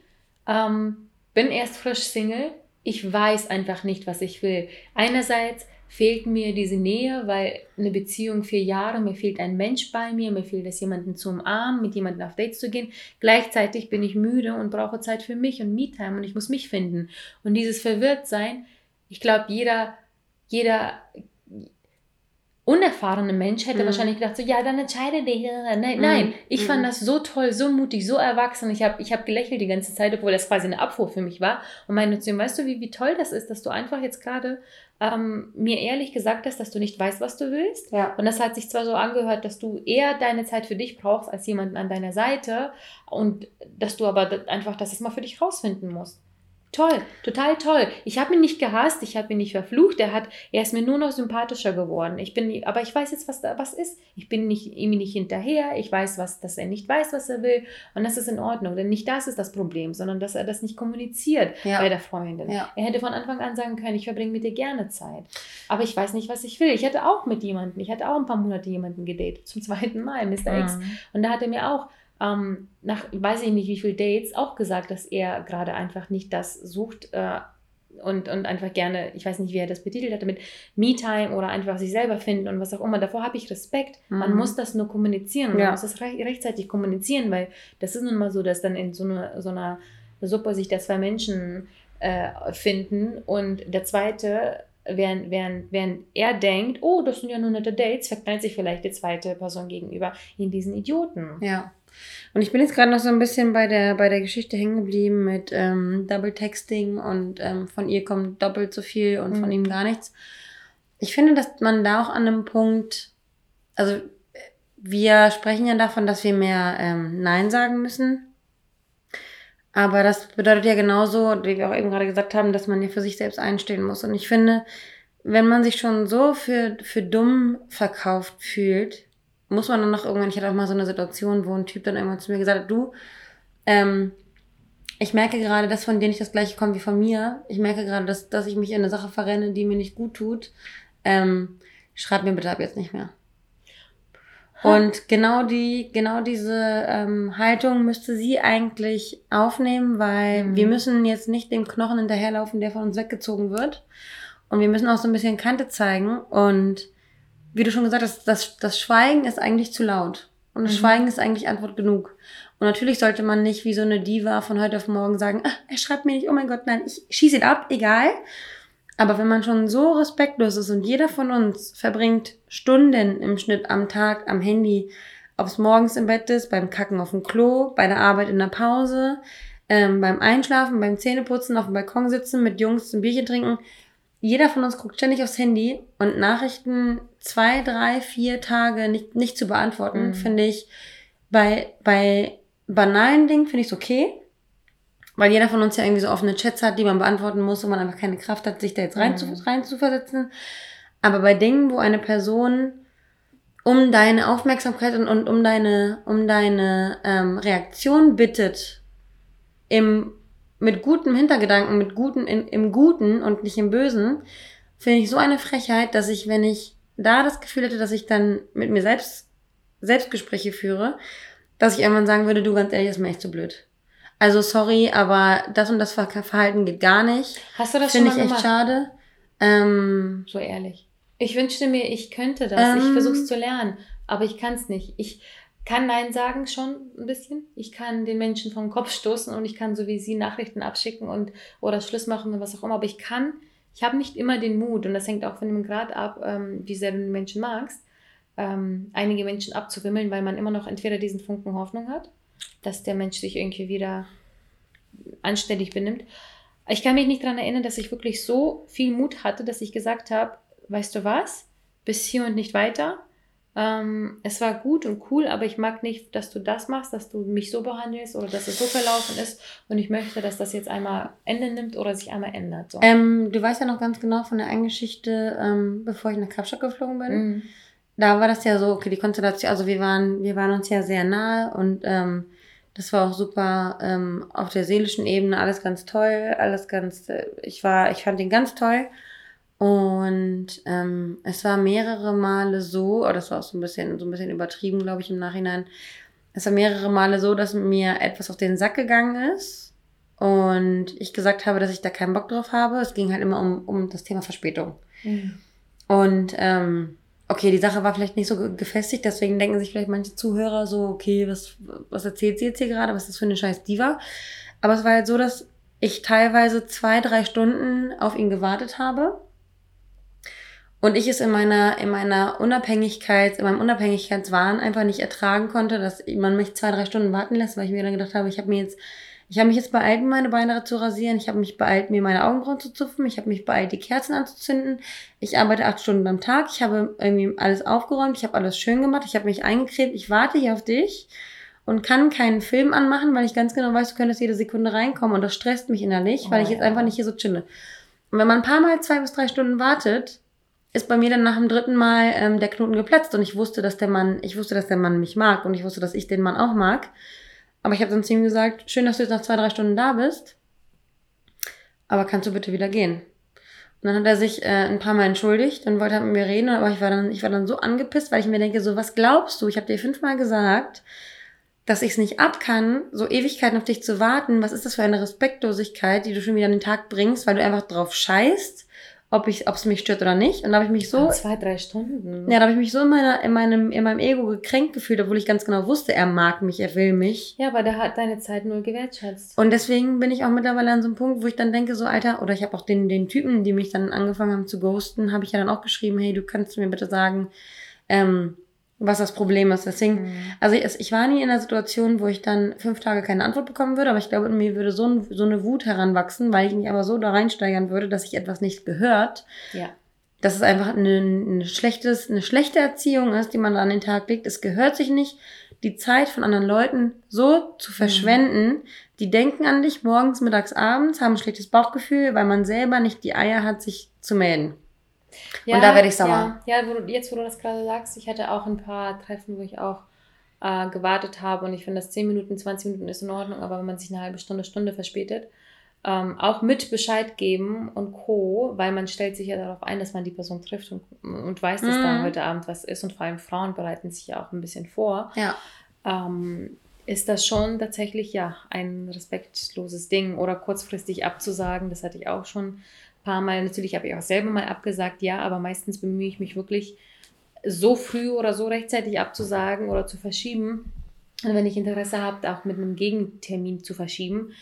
ähm, bin erst frisch Single, ich weiß einfach nicht, was ich will. Einerseits fehlt mir diese Nähe, weil eine Beziehung vier Jahre, mir fehlt ein Mensch bei mir, mir fehlt es, jemanden zu umarmen, mit jemandem auf Dates zu gehen. Gleichzeitig bin ich müde und brauche Zeit für mich und Me-Time und ich muss mich finden. Und dieses Verwirrtsein, ich glaube, jeder, jeder unerfahrene Mensch hätte mhm. wahrscheinlich gedacht, so, ja, dann entscheide dich. Nein, mhm. nein, ich mhm. fand das so toll, so mutig, so erwachsen. Ich habe ich hab gelächelt die ganze Zeit, obwohl das quasi eine Abfuhr für mich war. Und meine Notion, weißt du, wie, wie toll das ist, dass du einfach jetzt gerade ähm, mir ehrlich gesagt hast, dass du nicht weißt, was du willst. Ja. Und das hat sich zwar so angehört, dass du eher deine Zeit für dich brauchst als jemanden an deiner Seite und dass du aber einfach das mal für dich rausfinden musst. Toll, total toll. Ich habe ihn nicht gehasst, ich habe ihn nicht verflucht. Er hat, er ist mir nur noch sympathischer geworden. Ich bin, aber ich weiß jetzt, was da was ist. Ich bin nicht, ihm nicht hinterher. Ich weiß, was, dass er nicht weiß, was er will. Und das ist in Ordnung. Denn nicht das ist das Problem, sondern dass er das nicht kommuniziert ja. bei der Freundin. Ja. Er hätte von Anfang an sagen können, ich verbringe mit dir gerne Zeit. Aber ich weiß nicht, was ich will. Ich hatte auch mit jemandem, ich hatte auch ein paar Monate jemanden gedatet, zum zweiten Mal, Mr. Mhm. X. Und da hat er mir auch ähm, nach weiß ich nicht wie viel Dates auch gesagt, dass er gerade einfach nicht das sucht, äh, und, und einfach gerne, ich weiß nicht, wie er das betitelt hatte, mit Me-Time oder einfach sich selber finden und was auch immer. Davor habe ich Respekt. Mhm. Man muss das nur kommunizieren ja. man muss das re rechtzeitig kommunizieren, weil das ist nun mal so, dass dann in so, eine, so einer Suppe sich da zwei Menschen äh, finden und der zweite während, während, während er denkt, oh, das sind ja nur nette Dates, verknallt sich vielleicht die zweite Person gegenüber in diesen Idioten. Ja. Und ich bin jetzt gerade noch so ein bisschen bei der, bei der Geschichte hängen geblieben mit ähm, Double Texting und ähm, von ihr kommt doppelt so viel und mhm. von ihm gar nichts. Ich finde, dass man da auch an einem Punkt, also wir sprechen ja davon, dass wir mehr ähm, Nein sagen müssen. Aber das bedeutet ja genauso, wie wir auch eben gerade gesagt haben, dass man ja für sich selbst einstehen muss. Und ich finde, wenn man sich schon so für, für dumm verkauft fühlt, muss man dann noch irgendwann, ich hatte auch mal so eine Situation, wo ein Typ dann irgendwann zu mir gesagt hat, du, ähm, ich merke gerade, dass von dir nicht das gleiche kommt wie von mir. Ich merke gerade, dass, dass ich mich in eine Sache verrenne, die mir nicht gut tut. Ähm, schreib mir bitte ab jetzt nicht mehr. Und genau die, genau diese ähm, Haltung müsste sie eigentlich aufnehmen, weil mhm. wir müssen jetzt nicht dem Knochen hinterherlaufen, der von uns weggezogen wird. Und wir müssen auch so ein bisschen Kante zeigen. Und wie du schon gesagt hast, das, das Schweigen ist eigentlich zu laut. Und das mhm. Schweigen ist eigentlich Antwort genug. Und natürlich sollte man nicht wie so eine Diva von heute auf morgen sagen, ah, er schreibt mir nicht, oh mein Gott, nein, ich schieße ihn ab, egal. Aber wenn man schon so respektlos ist und jeder von uns verbringt Stunden im Schnitt am Tag am Handy, ob es morgens im Bett ist, beim Kacken auf dem Klo, bei der Arbeit in der Pause, ähm, beim Einschlafen, beim Zähneputzen, auf dem Balkon sitzen, mit Jungs ein Bierchen trinken, jeder von uns guckt ständig aufs Handy und Nachrichten zwei, drei, vier Tage nicht, nicht zu beantworten, mhm. finde ich bei, bei banalen Dingen finde ich es okay. Weil jeder von uns ja irgendwie so offene Chats hat, die man beantworten muss und man einfach keine Kraft hat, sich da jetzt rein, mhm. zu, rein zu versetzen. Aber bei Dingen, wo eine Person um deine Aufmerksamkeit und, und um deine, um deine ähm, Reaktion bittet, im mit gutem Hintergedanken, mit guten, in, im Guten und nicht im Bösen, finde ich so eine Frechheit, dass ich, wenn ich da das Gefühl hätte, dass ich dann mit mir selbst Selbstgespräche führe, dass ich irgendwann sagen würde, du ganz ehrlich, das ist mir echt zu blöd. Also sorry, aber das und das Verhalten geht gar nicht. Hast du das Finde ich echt schade. Ähm, so ehrlich. Ich wünschte mir, ich könnte das. Ähm, ich versuche es zu lernen, aber ich kann es nicht. Ich, kann Nein sagen schon ein bisschen. Ich kann den Menschen vom Kopf stoßen und ich kann so wie sie Nachrichten abschicken und oder Schluss machen und was auch immer. Aber ich kann, ich habe nicht immer den Mut und das hängt auch von dem Grad ab, ähm, wie sehr du den Menschen magst, ähm, einige Menschen abzuwimmeln, weil man immer noch entweder diesen Funken Hoffnung hat, dass der Mensch sich irgendwie wieder anständig benimmt. Ich kann mich nicht daran erinnern, dass ich wirklich so viel Mut hatte, dass ich gesagt habe, weißt du was, bis hier und nicht weiter ähm, es war gut und cool, aber ich mag nicht, dass du das machst, dass du mich so behandelst oder dass es so verlaufen ist. Und ich möchte, dass das jetzt einmal Ende nimmt oder sich einmal ändert. So. Ähm, du weißt ja noch ganz genau von der einen Geschichte, ähm, bevor ich nach Kapstadt geflogen bin. Mhm. Da war das ja so, okay, die Konstellation, also wir waren, wir waren uns ja sehr nahe und ähm, das war auch super ähm, auf der seelischen Ebene, alles ganz toll, alles ganz, äh, ich war, ich fand ihn ganz toll. Und ähm, es war mehrere Male so, oder das war auch so ein bisschen, so ein bisschen übertrieben, glaube ich, im Nachhinein. Es war mehrere Male so, dass mir etwas auf den Sack gegangen ist und ich gesagt habe, dass ich da keinen Bock drauf habe. Es ging halt immer um, um das Thema Verspätung. Mhm. Und ähm, okay, die Sache war vielleicht nicht so gefestigt, deswegen denken sich vielleicht manche Zuhörer so, okay, was, was erzählt sie jetzt hier gerade? Was ist das für eine scheiß Diva? Aber es war halt so, dass ich teilweise zwei, drei Stunden auf ihn gewartet habe und ich es in meiner, in meiner Unabhängigkeit, in meinem Unabhängigkeitswahn einfach nicht ertragen konnte, dass man mich zwei, drei Stunden warten lässt, weil ich mir dann gedacht habe, ich habe mir jetzt, ich habe mich jetzt beeilt, meine Beine zu rasieren, ich habe mich beeilt, mir meine Augenbrauen zu zupfen, ich habe mich beeilt, die Kerzen anzuzünden, ich arbeite acht Stunden am Tag, ich habe irgendwie alles aufgeräumt, ich habe alles schön gemacht, ich habe mich eingecremt, ich warte hier auf dich und kann keinen Film anmachen, weil ich ganz genau weiß, du könntest jede Sekunde reinkommen. Und das stresst mich innerlich, weil oh, ich jetzt einfach nicht hier so chille. Und wenn man ein paar Mal zwei bis drei Stunden wartet, ist bei mir dann nach dem dritten Mal ähm, der Knoten geplatzt. Und ich wusste, dass der Mann, ich wusste, dass der Mann mich mag. Und ich wusste, dass ich den Mann auch mag. Aber ich habe dann zu ihm gesagt, schön, dass du jetzt nach zwei, drei Stunden da bist, aber kannst du bitte wieder gehen? Und dann hat er sich äh, ein paar Mal entschuldigt und wollte halt mit mir reden, aber ich war dann, ich war dann so angepisst, weil ich mir denke, so, was glaubst du? Ich habe dir fünfmal gesagt, dass ich es nicht ab kann, so Ewigkeiten auf dich zu warten. Was ist das für eine Respektlosigkeit, die du schon wieder an den Tag bringst, weil du einfach drauf scheißt, ob ich, ob es mich stört oder nicht. Und da habe ich mich so, Zwei, drei Stunden. ja, da habe ich mich so in meiner, in meinem, in meinem Ego gekränkt gefühlt, obwohl ich ganz genau wusste, er mag mich, er will mich. Ja, aber der hat deine Zeit null gewertschätzt. Und deswegen bin ich auch mittlerweile an so einem Punkt, wo ich dann denke, so Alter, oder ich habe auch den, den Typen, die mich dann angefangen haben zu ghosten, habe ich ja dann auch geschrieben, hey, du kannst mir bitte sagen, ähm, was das Problem ist. Deswegen, Mhm. also ich, ich war nie in der Situation, wo ich dann fünf Tage keine Antwort bekommen würde, aber ich glaube, mir würde so, ein, so eine Wut heranwachsen, weil ich mich aber so da reinsteigern würde, dass ich etwas nicht gehört, Ja. dass es einfach eine, eine, schlechtes, eine schlechte Erziehung ist, die man da an den Tag legt. Es gehört sich nicht, die Zeit von anderen Leuten so zu verschwenden. Die denken an dich morgens, mittags, abends, haben ein schlechtes Bauchgefühl, weil man selber nicht die Eier hat, sich zu melden. Und da werde ich sauer. Ja, ja wo du, jetzt, wo du das gerade sagst, ich hatte auch ein paar Treffen, wo ich auch äh, gewartet habe und ich finde, dass 10 Minuten, 20 Minuten ist in Ordnung, aber wenn man sich eine halbe Stunde, Stunde verspätet, ähm, auch mit Bescheid geben und Co., weil man stellt sich ja darauf ein, dass man die Person trifft und, und weiß, dass da Mhm. heute Abend was ist und vor allem Frauen bereiten sich ja auch ein bisschen vor Ja. ähm, ist das schon tatsächlich ja ein respektloses Ding oder kurzfristig abzusagen. Das hatte ich auch schon paar Mal. Natürlich habe ich auch selber mal abgesagt, ja, aber meistens bemühe ich mich wirklich so früh oder so rechtzeitig abzusagen oder zu verschieben. Und wenn ich Interesse habe, auch mit einem Gegentermin zu verschieben,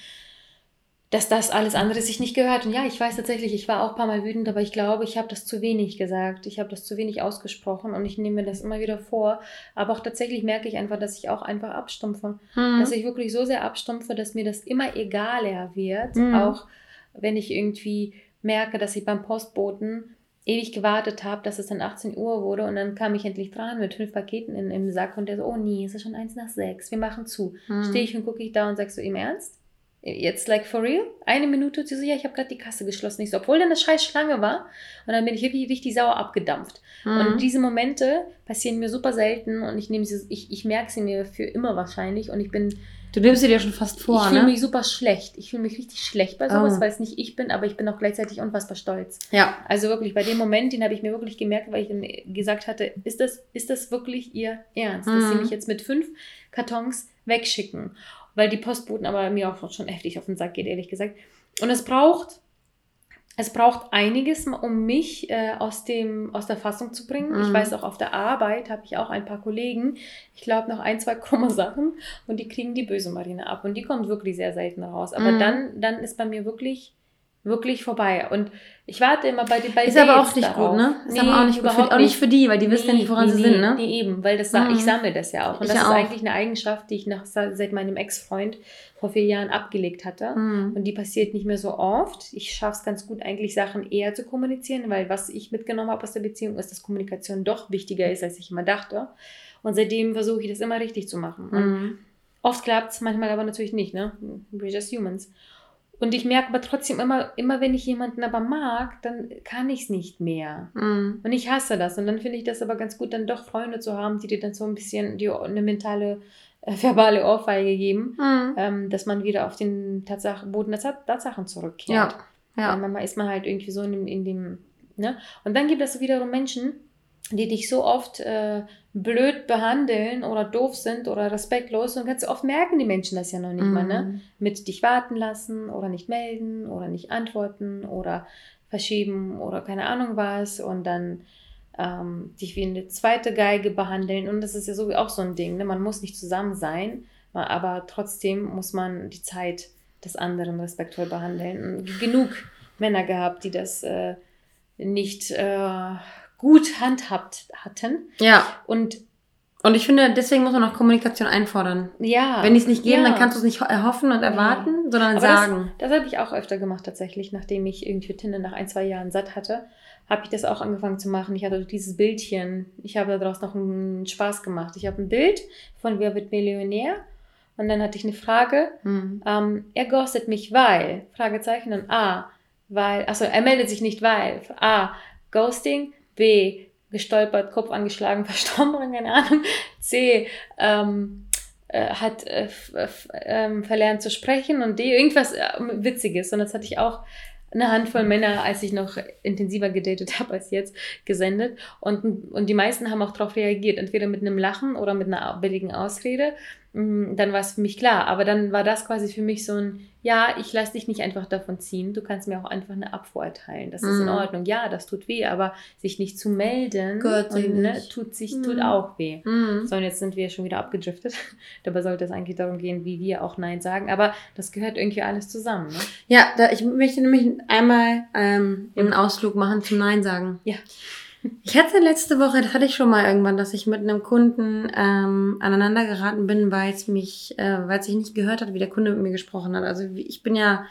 dass das alles andere sich nicht gehört. Und ja, ich weiß tatsächlich, ich war auch ein paar Mal wütend, aber ich glaube, ich habe das zu wenig gesagt. Ich habe das zu wenig ausgesprochen und ich nehme mir das immer wieder vor. Aber auch tatsächlich merke ich einfach, dass ich auch einfach abstumpfe. Mhm. Dass ich wirklich so sehr abstumpfe, dass mir das immer egaler wird. Mhm. Auch wenn ich irgendwie merke, dass ich beim Postboten ewig gewartet habe, dass es dann 18 Uhr wurde und dann kam ich endlich dran mit fünf Paketen in, im Sack und der so, oh nee, es ist schon eins nach sechs, wir machen zu. Mhm. Stehe ich und gucke ich da und sagst so, im Ernst? Jetzt like for real? Eine Minute, sie so, ja, ich habe gerade die Kasse geschlossen. Ich so, obwohl dann eine scheiß Schlange war. Und dann bin ich wirklich richtig sauer abgedampft. Mhm. Und diese Momente passieren mir super selten und ich nehme sie, ich, ich merke sie mir für immer wahrscheinlich und ich bin, du nimmst sie dir schon fast vor, ich fühle ne? mich super schlecht. Ich fühle mich richtig schlecht bei sowas, Oh. weil es nicht ich bin, aber ich bin auch gleichzeitig unfassbar stolz. Ja. Also wirklich, bei dem Moment, den habe ich mir wirklich gemerkt, weil ich dann gesagt hatte, ist das, ist das wirklich ihr Ernst, dass sie Mhm. mich jetzt mit fünf Kartons wegschicken? Weil die Postboten aber mir auch schon heftig auf den Sack geht, ehrlich gesagt. Und es braucht, es braucht einiges, um mich äh, aus, dem, aus der Fassung zu bringen. Ich Mhm. weiß auch, auf der Arbeit habe ich auch ein paar Kollegen, ich glaube noch ein, zwei krumme Sachen und die kriegen die böse Marine ab. Und die kommt wirklich sehr selten raus. Aber Mhm. dann, dann ist bei mir wirklich, wirklich vorbei. Und ich warte immer bei, bei Ist aber Dates auch nicht darauf. gut, ne? Ist Nee, aber auch nicht gut. Für, auch nicht für die, weil die wissen ja nicht, woran nee, sie nee, sind, ne? Nee, eben, weil das, Mhm. ich sammle das ja auch. Und Ich das ja ist auch. eigentlich eine Eigenschaft, die ich nach, seit meinem Ex-Freund vor vier Jahren abgelegt hatte. Mhm. Und die passiert nicht mehr so oft. Ich schaffe es ganz gut, eigentlich Sachen eher zu kommunizieren, weil was ich mitgenommen habe aus der Beziehung ist, dass Kommunikation doch wichtiger ist, als ich immer dachte. Und seitdem versuche ich das immer richtig zu machen. Mhm. Oft klappt es, manchmal aber natürlich nicht, ne? We're just humans. Und ich merke aber trotzdem immer, immer wenn ich jemanden aber mag, dann kann ich es nicht mehr. Mhm. Und ich hasse das. Und dann finde ich das aber ganz gut, dann doch Freunde zu haben, die dir dann so ein bisschen die, eine mentale, äh, verbale Ohrfeige geben, Mhm. ähm, dass man wieder auf den Tatsachen, Boden der Tat- Tatsachen zurückkehrt. Ja. Ja. manchmal ist man halt irgendwie so in dem, in dem ne? Und dann gibt es wiederum Menschen, die dich so oft äh, blöd behandeln oder doof sind oder respektlos und ganz oft merken die Menschen das ja noch nicht mal, ne? Mhm. Mit dich warten lassen oder nicht melden oder nicht antworten oder verschieben oder keine Ahnung was und dann ähm, dich wie eine zweite Geige behandeln und das ist ja so auch so ein Ding, ne? Man muss nicht zusammen sein, aber trotzdem muss man die Zeit des anderen respektvoll behandeln. Und genug Männer gehabt, die das äh, nicht äh, gut handhabt hatten. Ja. Und Und ich finde, deswegen muss man auch Kommunikation einfordern. ja. Wenn die es nicht geben, ja. dann kannst du es nicht erhoffen und erwarten, sondern Aber sagen. Das, das habe ich auch öfter gemacht tatsächlich, nachdem ich irgendwie Tinder nach ein, zwei Jahren satt hatte, habe ich das auch angefangen zu machen. Ich hatte dieses Bildchen, ich habe daraus noch einen Spaß gemacht. Ich habe ein Bild von Wer wird Millionär und dann hatte ich eine Frage. Mhm. Ähm, er ghostet mich, weil, Fragezeichen und A, weil, achso, er meldet sich nicht, weil, A, Ghosting, B, gestolpert, Kopf angeschlagen, verstorben, keine Ahnung, C, ähm, äh, hat äh, f- ähm, verlernt zu sprechen und D, irgendwas äh, Witziges. Und das hatte ich auch eine Handvoll Männer, als ich noch intensiver gedatet habe als jetzt, gesendet. Und, und die meisten haben auch darauf reagiert, entweder mit einem Lachen oder mit einer billigen Ausrede. Mm, dann war es für mich klar. Aber dann war das quasi für mich so ein, ja, ich lasse dich nicht einfach davon ziehen. Du kannst mir auch einfach eine Abfuhr erteilen. Das ist in Mhm. Ordnung. Ja, das tut weh, aber sich nicht zu melden, sich und, ne, tut sich Mhm. tut auch weh. Mhm. So, und jetzt sind wir schon wieder abgedriftet. Dabei sollte es eigentlich darum gehen, wie wir auch Nein sagen. Aber das gehört irgendwie alles zusammen. Ne? Ja, da, ich möchte nämlich einmal ähm, einen Ausflug machen zum Nein sagen. Ja. Ich hatte letzte Woche, das hatte ich schon mal irgendwann, dass ich mit einem Kunden ähm, aneinander geraten bin, weil es mich, äh, weil es sich nicht gehört hat, wie der Kunde mit mir gesprochen hat. Also ich bin ja,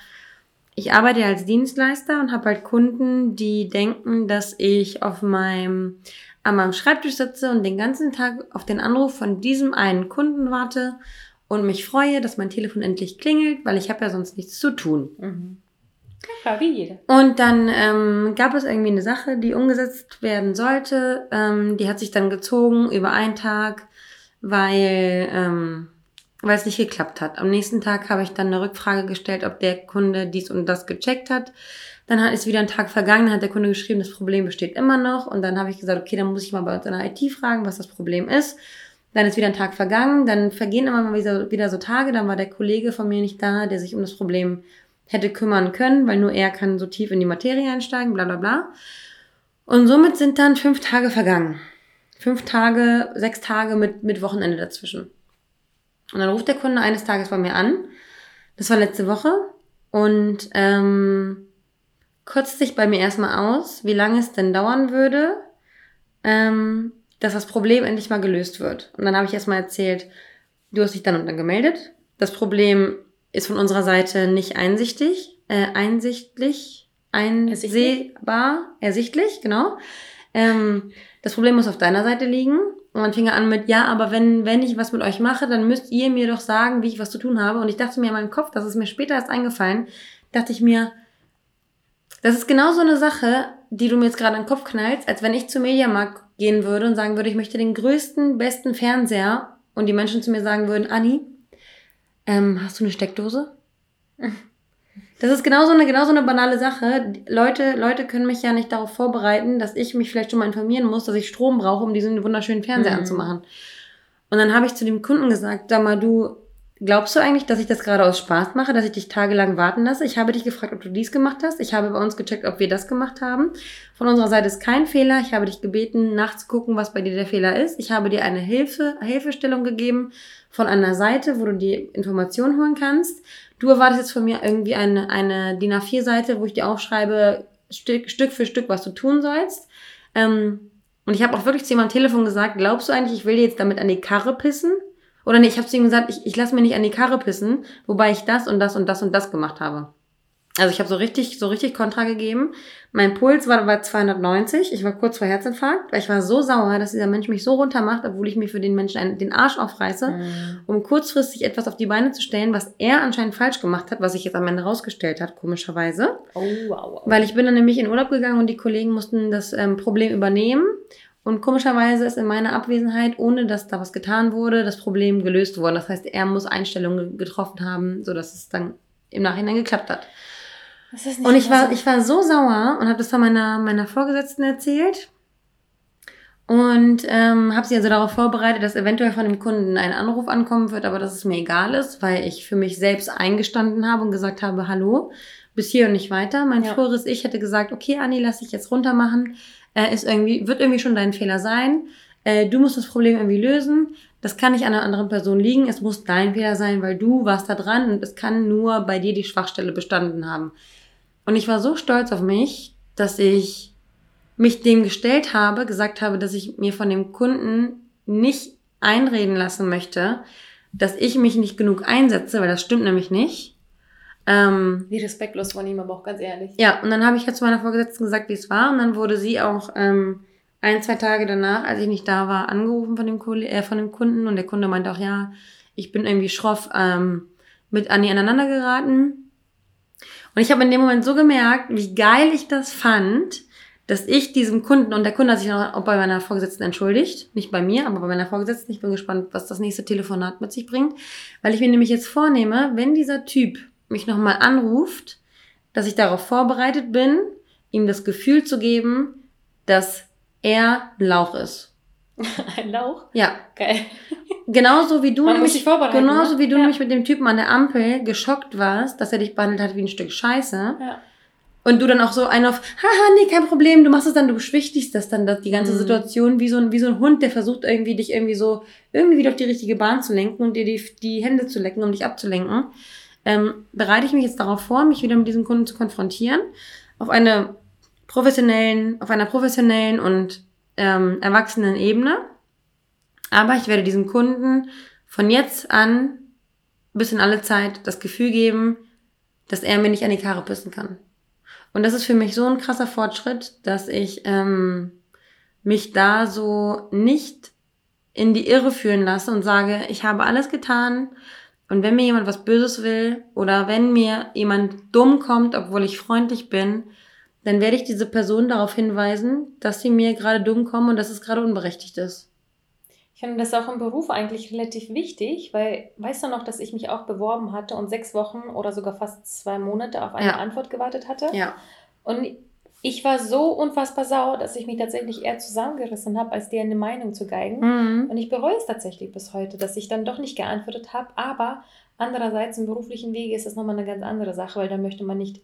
ich arbeite ja als Dienstleister und habe halt Kunden, die denken, dass ich auf meinem an meinem Schreibtisch sitze und den ganzen Tag auf den Anruf von diesem einen Kunden warte und mich freue, dass mein Telefon endlich klingelt, weil ich habe ja sonst nichts zu tun. Mhm. Ja, wie jeder. Und dann ähm, gab es irgendwie eine Sache, die umgesetzt werden sollte. Ähm, die hat sich dann gezogen über einen Tag, weil, ähm, weil es nicht geklappt hat. Am nächsten Tag habe ich dann eine Rückfrage gestellt, ob der Kunde dies und das gecheckt hat. Dann ist wieder ein Tag vergangen, hat der Kunde geschrieben, das Problem besteht immer noch. Und dann habe ich gesagt, okay, dann muss ich mal bei uns in der IT fragen, was das Problem ist. Dann ist wieder ein Tag vergangen, dann vergehen immer mal wieder so Tage, dann war der Kollege von mir nicht da, der sich um das Problem hätte kümmern können, weil nur er kann so tief in die Materie einsteigen, bla bla bla. Und somit sind dann fünf Tage vergangen. Fünf Tage, sechs Tage mit, mit Wochenende dazwischen. Und dann ruft der Kunde eines Tages bei mir an. Das war letzte Woche. Und ähm, kotzt sich bei mir erstmal aus, wie lange es denn dauern würde, ähm, dass das Problem endlich mal gelöst wird. Und dann habe ich erstmal erzählt, du hast dich dann und dann gemeldet. Das Problem ist von unserer Seite nicht einsichtig, äh, einsichtlich, einsehbar, ersichtlich, genau. Ähm, das Problem muss auf deiner Seite liegen. Und dann fing er an mit, ja, aber wenn, wenn ich was mit euch mache, dann müsst ihr mir doch sagen, wie ich was zu tun habe. Und ich dachte mir in meinem Kopf, das ist mir später erst eingefallen, dachte ich mir, das ist genau so eine Sache, die du mir jetzt gerade in den Kopf knallst, als wenn ich zum Mediamarkt gehen würde und sagen würde, ich möchte den größten, besten Fernseher und die Menschen zu mir sagen würden, Anni, ähm, hast du eine Steckdose? Das ist genau so eine, genau so eine banale Sache. Leute, Leute können mich ja nicht darauf vorbereiten, dass ich mich vielleicht schon mal informieren muss, dass ich Strom brauche, um diesen wunderschönen Fernseher Mhm. anzumachen. Und dann habe ich zu dem Kunden gesagt, sag mal, du, glaubst du eigentlich, dass ich das gerade aus Spaß mache, dass ich dich tagelang warten lasse? Ich habe dich gefragt, ob du dies gemacht hast. Ich habe bei uns gecheckt, ob wir das gemacht haben. Von unserer Seite ist kein Fehler. Ich habe dich gebeten, nachzugucken, was bei dir der Fehler ist. Ich habe dir eine Hilfe, Hilfestellung gegeben von einer Seite, wo du die Informationen holen kannst. Du erwartest jetzt von mir irgendwie eine, eine DIN A4-Seite, wo ich dir aufschreibe, Stück, Stück für Stück, was du tun sollst. Ähm, und ich habe auch wirklich zu ihm am Telefon gesagt, glaubst du eigentlich, ich will dir jetzt damit an die Karre pissen? Oder nee, ich habe zu ihm gesagt, ich, ich lasse mir nicht an die Karre pissen, wobei ich das und das und das und das gemacht habe. Also ich habe so richtig, so richtig Kontra gegeben. Mein Puls war bei 290. Ich war kurz vor Herzinfarkt, weil ich war so sauer, dass dieser Mensch mich so runter macht, obwohl ich mir für den Menschen einen, den Arsch aufreiße, Mhm. um kurzfristig etwas auf die Beine zu stellen, was er anscheinend falsch gemacht hat, was sich jetzt am Ende rausgestellt hat, komischerweise. Oh, wow, wow. Weil ich bin dann nämlich in Urlaub gegangen und die Kollegen mussten das ähm, Problem übernehmen. Und komischerweise ist in meiner Abwesenheit, ohne dass da was getan wurde, das Problem gelöst worden. Das heißt, er muss Einstellungen getroffen haben, sodass es dann im Nachhinein geklappt hat. Und ich war, ich war so sauer und habe das dann meiner, meiner Vorgesetzten erzählt. Und ähm, habe sie also darauf vorbereitet, dass eventuell von dem Kunden ein Anruf ankommen wird, aber dass es mir egal ist, weil ich für mich selbst eingestanden habe und gesagt habe, hallo, bis hier und nicht weiter. Mein Ja. früheres Ich hätte gesagt, okay, Anni, lass dich jetzt runter machen. Äh, ist irgendwie, wird irgendwie schon dein Fehler sein. Äh, du musst das Problem irgendwie lösen. Das kann nicht an einer anderen Person liegen. Es muss dein Fehler sein, weil du warst da dran und es kann nur bei dir die Schwachstelle bestanden haben. Und ich war so stolz auf mich, dass ich mich dem gestellt habe, gesagt habe, dass ich mir von dem Kunden nicht einreden lassen möchte, dass ich mich nicht genug einsetze, weil das stimmt nämlich nicht. Ähm, Wie respektlos von ihm, aber auch ganz ehrlich. ja, und dann habe ich jetzt zu meiner Vorgesetzten gesagt, wie es war. Und dann wurde sie auch ähm, ein, zwei Tage danach, als ich nicht da war, angerufen von dem, Kolle äh, von dem Kunden. Und der Kunde meinte auch, ja, ich bin irgendwie schroff ähm, mit Anni aneinander geraten. Und ich habe in dem Moment so gemerkt, wie geil ich das fand, dass ich diesem Kunden, und der Kunde hat sich auch bei meiner Vorgesetzten entschuldigt, nicht bei mir, aber bei meiner Vorgesetzten, ich bin gespannt, was das nächste Telefonat mit sich bringt, weil ich mir nämlich jetzt vornehme, wenn dieser Typ mich nochmal anruft, dass ich darauf vorbereitet bin, ihm das Gefühl zu geben, dass er ein Lauch ist. Ein Lauch? Ja. Geil. Genauso wie du Man nämlich, genauso ne? wie du Ja. nämlich mit dem Typen an der Ampel geschockt warst, dass er dich behandelt hat wie ein Stück Scheiße. Ja. Und du dann auch so einen auf, haha, nee, kein Problem, du machst es dann, du beschwichtigst das dann, die ganze Mhm. Situation, wie so, ein, wie so ein Hund, der versucht irgendwie dich irgendwie so, irgendwie wieder auf die richtige Bahn zu lenken und dir die, die Hände zu lecken, um dich abzulenken. Ähm, bereite ich mich jetzt darauf vor, mich wieder mit diesem Kunden zu konfrontieren, auf eine professionellen, auf einer professionellen und ähm, erwachsenen Ebene. Aber ich werde diesem Kunden von jetzt an bis in alle Zeit das Gefühl geben, dass er mir nicht an die Karre pissen kann. Und das ist für mich so ein krasser Fortschritt, dass ich ähm, mich da so nicht in die Irre führen lasse und sage, ich habe alles getan. Und wenn mir jemand was Böses will oder wenn mir jemand dumm kommt, obwohl ich freundlich bin, dann werde ich diese Person darauf hinweisen, dass sie mir gerade dumm kommen und dass es gerade unberechtigt ist. Ich finde das auch im Beruf eigentlich relativ wichtig, weil weißt du noch, dass ich mich auch beworben hatte und sechs Wochen oder sogar fast zwei Monate auf eine Ja. Antwort gewartet hatte. Ja. Und ich war so unfassbar sauer, dass ich mich tatsächlich eher zusammengerissen habe, als dir eine Meinung zu geigen. Mhm. Und ich bereue es tatsächlich bis heute, dass ich dann doch nicht geantwortet habe. Aber andererseits im beruflichen Wege ist das nochmal eine ganz andere Sache, weil da möchte man nicht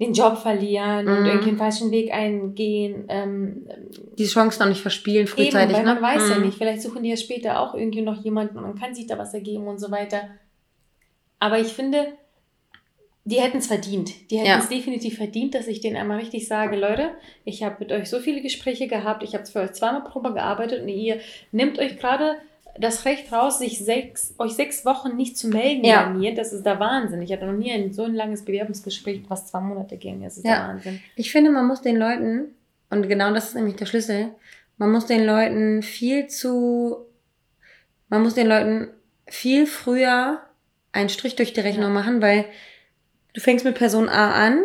den Job verlieren und Mhm. irgendwie einen falschen Weg eingehen. Ähm, Die Chancen auch nicht verspielen Eben, frühzeitig. weil ne? man weiß ja Mhm. nicht, vielleicht suchen die ja später auch irgendwie noch jemanden und man kann sich da was ergeben und so weiter. Aber ich finde, die hätten es verdient. Die hätten Ja. es definitiv verdient, dass ich denen einmal richtig sage, Leute, ich habe mit euch so viele Gespräche gehabt, ich habe für euch zweimal Probe gearbeitet und ihr nehmt euch gerade das Recht raus, sich sechs, euch sechs Wochen nicht zu melden Ja. bei mir. Das ist der Wahnsinn. Ich hatte noch nie ein so ein langes Bewerbungsgespräch, was zwei Monate ging. Das ist Ja. der Wahnsinn. Ich finde, man muss den Leuten, und genau das ist nämlich der Schlüssel, man muss den Leuten viel zu, man muss den Leuten viel früher einen Strich durch die Rechnung Ja. machen, weil du fängst mit Person A an,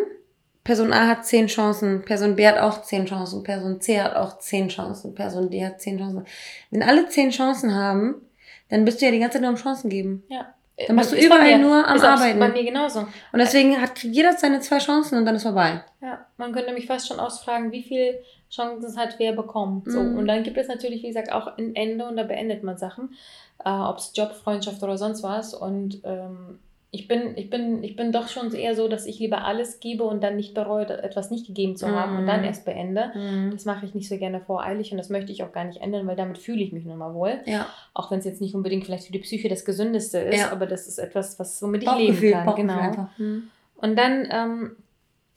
Person A hat zehn Chancen, Person B hat auch zehn Chancen, Person C hat auch zehn Chancen, Person D hat zehn Chancen. Wenn alle zehn Chancen haben, dann bist du ja die ganze Zeit nur am Chancen geben. Ja. Dann bist du bei überall mir- nur am ist Arbeiten. Bei mir genauso. Und deswegen hat jeder seine zwei Chancen und dann ist vorbei. Ja, man könnte mich fast schon ausfragen, wie viel Chancen hat wer bekommen. So, Mhm. und dann gibt es natürlich, wie gesagt, auch ein Ende und da beendet man Sachen. Äh, Ob es Job, Freundschaft oder sonst was. Und ähm, ich, bin, ich, bin, ich bin doch schon eher so, dass ich lieber alles gebe und dann nicht bereue, etwas nicht gegeben zu haben und dann Mhm. erst beende. Das mache ich nicht so gerne voreilig und das möchte ich auch gar nicht ändern, weil damit fühle ich mich nun mal wohl. Ja. Auch wenn es jetzt nicht unbedingt vielleicht für die Psyche das Gesündeste ist, Ja. aber das ist etwas, was womit ich leben kann. Bauchgefühl Genau. einfach. Mhm. Und dann ähm,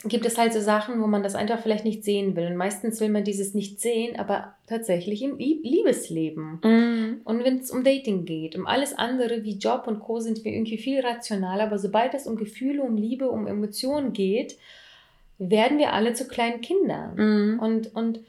gibt es halt so Sachen, wo man das einfach vielleicht nicht sehen will. Und meistens will man dieses nicht sehen, aber tatsächlich im Lie- Liebesleben. Mhm. Und wenn es um Dating geht, um alles andere wie Job und Co. sind wir irgendwie viel rationaler. Aber sobald es um Gefühle, um Liebe, um Emotionen geht, werden wir alle zu kleinen Kindern. Mhm. Und, und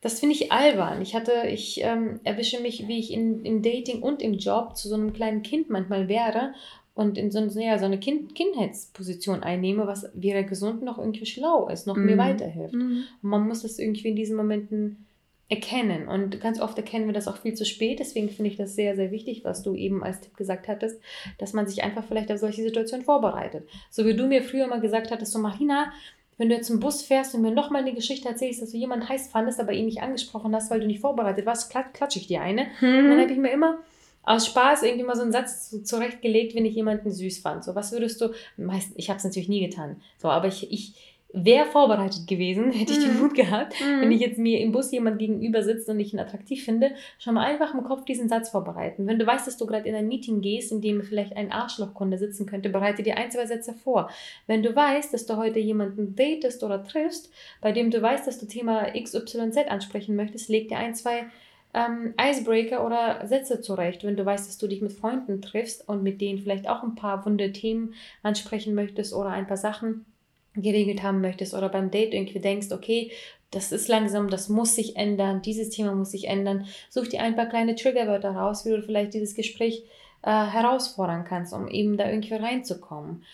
das finde ich albern. Ich hatte, ich ähm, erwische mich, wie ich in, im Dating und im Job zu so einem kleinen Kind manchmal wäre und in so, ja, so eine kind, Kindheitsposition einnehme, was weder gesund noch irgendwie schlau ist, noch mir Mhm. weiterhilft. Mhm. Und man muss das irgendwie in diesen Momenten erkennen. Und ganz oft erkennen wir das auch viel zu spät. Deswegen finde ich das sehr, sehr wichtig, was du eben als Tipp gesagt hattest, dass man sich einfach vielleicht auf solche Situationen vorbereitet. So wie du mir früher mal gesagt hattest, so Marina, wenn du jetzt im Bus fährst und mir nochmal eine Geschichte erzählst, dass du jemanden heiß fandest, aber ihn nicht angesprochen hast, weil du nicht vorbereitet warst, klat klatsche ich dir eine. Und dann Mhm. habe ich mir immer aus Spaß irgendwie mal so einen Satz zu- zurechtgelegt, wenn ich jemanden süß fand. So, was würdest du, meist, ich habe es natürlich nie getan, so, aber ich, ich wäre vorbereitet gewesen, hätte ich den Mhm. Mut gehabt, Mhm. wenn ich jetzt mir im Bus jemand gegenüber sitzt und ich ihn attraktiv finde, schon mal einfach im Kopf diesen Satz vorbereiten. Wenn du weißt, dass du gerade in ein Meeting gehst, in dem vielleicht ein Arschlochkunde sitzen könnte, bereite dir ein, zwei Sätze vor. Wenn du weißt, dass du heute jemanden datest oder triffst, bei dem du weißt, dass du Thema XYZ ansprechen möchtest, leg dir ein, zwei ähm, Icebreaker oder Sätze zurecht. Wenn du weißt, dass du dich mit Freunden triffst und mit denen vielleicht auch ein paar wunde Themen ansprechen möchtest oder ein paar Sachen geregelt haben möchtest oder beim Date irgendwie denkst, okay, das ist langsam, das muss sich ändern, dieses Thema muss sich ändern. Such dir ein paar kleine Triggerwörter raus, wie du vielleicht dieses Gespräch äh, herausfordern kannst, um eben da irgendwie reinzukommen.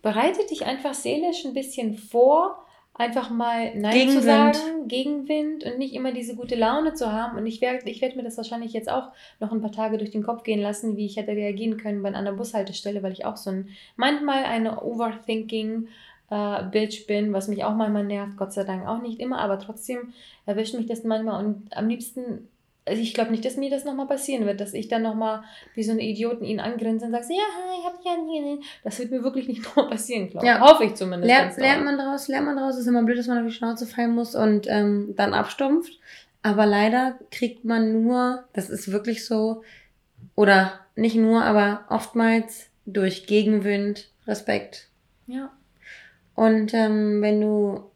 Bereite dich einfach seelisch ein bisschen vor, einfach mal Nein zu Gegenwind. sagen, Gegenwind und nicht immer diese gute Laune zu haben. Und ich werde ich werd mir das wahrscheinlich jetzt auch noch ein paar Tage durch den Kopf gehen lassen, wie ich hätte reagieren können bei einer Bushaltestelle, weil ich auch so ein, manchmal eine Overthinking äh, Bitch bin, was mich auch manchmal nervt, Gott sei Dank auch nicht immer, aber trotzdem erwischt mich das manchmal und am liebsten also ich glaube nicht, dass mir das nochmal passieren wird, dass ich dann nochmal wie so ein Idioten ihn angrinse und sage, ja, ich habe ja nie. Das wird mir wirklich nicht nochmal passieren, glaube ich. Ja. Hoffe ich zumindest. Lernt, lernt man daraus, lernt man daraus. Ist immer blöd, dass man auf die Schnauze fallen muss und ähm, dann abstumpft. Aber leider kriegt man nur, das ist wirklich so, oder nicht nur, aber oftmals durch Gegenwind Respekt. Ja. Und ähm, wenn du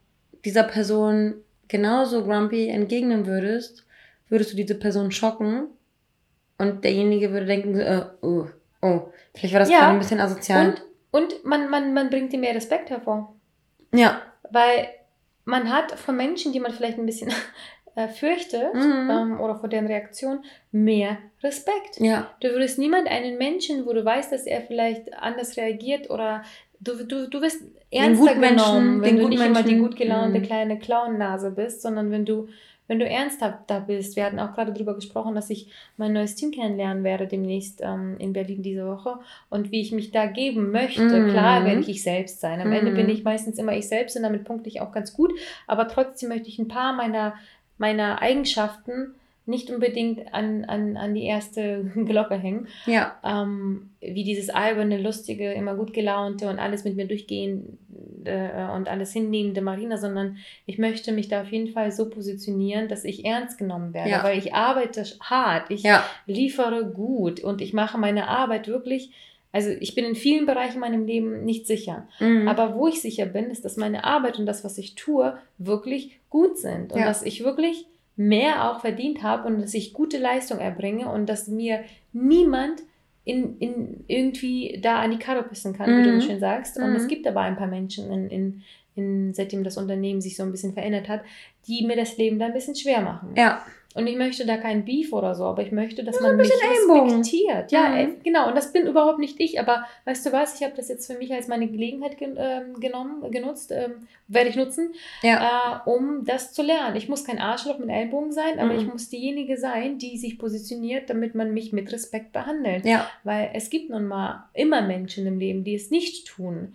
dieser Person genauso grumpy entgegnen würdest, würdest du diese Person schocken und derjenige würde denken, äh, oh, oh, vielleicht war das ja. gerade ein bisschen asozial. Und, und man, man, man bringt ihm mehr Respekt hervor. Ja. Weil man hat von Menschen, die man vielleicht ein bisschen äh, fürchtet mhm. ähm, oder vor deren Reaktion, mehr Respekt. Ja. Du würdest niemand einen Menschen, wo du weißt, dass er vielleicht anders reagiert oder du, du, du wirst ernster genommen, wenn du nicht Menschen. immer die gut gelaunte mhm. kleine Clownnase bist, sondern wenn du wenn du ernsthaft da bist, wir hatten auch gerade darüber gesprochen, dass ich mein neues Team kennenlernen werde demnächst ähm, in Berlin diese Woche und wie ich mich da geben möchte. Mhm. Klar werde ich ich selbst sein. Am mhm. Ende bin ich meistens immer ich selbst und damit punkte ich auch ganz gut, aber trotzdem möchte ich ein paar meiner, meiner Eigenschaften nicht unbedingt an, an, an die erste Glocke hängen. Ja. Ähm, wie dieses alberne, lustige, immer gut gelaunte und alles mit mir durchgehende äh, und alles hinnehmende Marina, sondern ich möchte mich da auf jeden Fall so positionieren, dass ich ernst genommen werde, ja. weil ich arbeite hart, ich ja. liefere gut und ich mache meine Arbeit wirklich. Also ich bin in vielen Bereichen in meinem Leben nicht sicher. Mhm. Aber wo ich sicher bin, ist, dass meine Arbeit und das, was ich tue, wirklich gut sind. Und ja. dass ich wirklich mehr auch verdient habe und dass ich gute Leistung erbringe und dass mir niemand in, in irgendwie da an die Karre pissen kann, mhm. wie du so mhm. schön sagst. Und mhm. es gibt aber ein paar Menschen, in, in, in, seitdem das Unternehmen sich so ein bisschen verändert hat, die mir das Leben da ein bisschen schwer machen. Ja. Und ich möchte da kein Beef oder so, aber ich möchte, dass ja, man mich respektiert. Ja, mhm. ey, genau. Und das bin überhaupt nicht ich. Aber weißt du was, ich habe das jetzt für mich als meine Gelegenheit gen ähm, genommen, genutzt, ähm, werde ich nutzen, ja. äh, um das zu lernen. Ich muss kein Arschloch mit Ellbogen sein, aber mhm. ich muss diejenige sein, die sich positioniert, damit man mich mit Respekt behandelt. Ja. Weil es gibt nun mal immer Menschen im Leben, die es nicht tun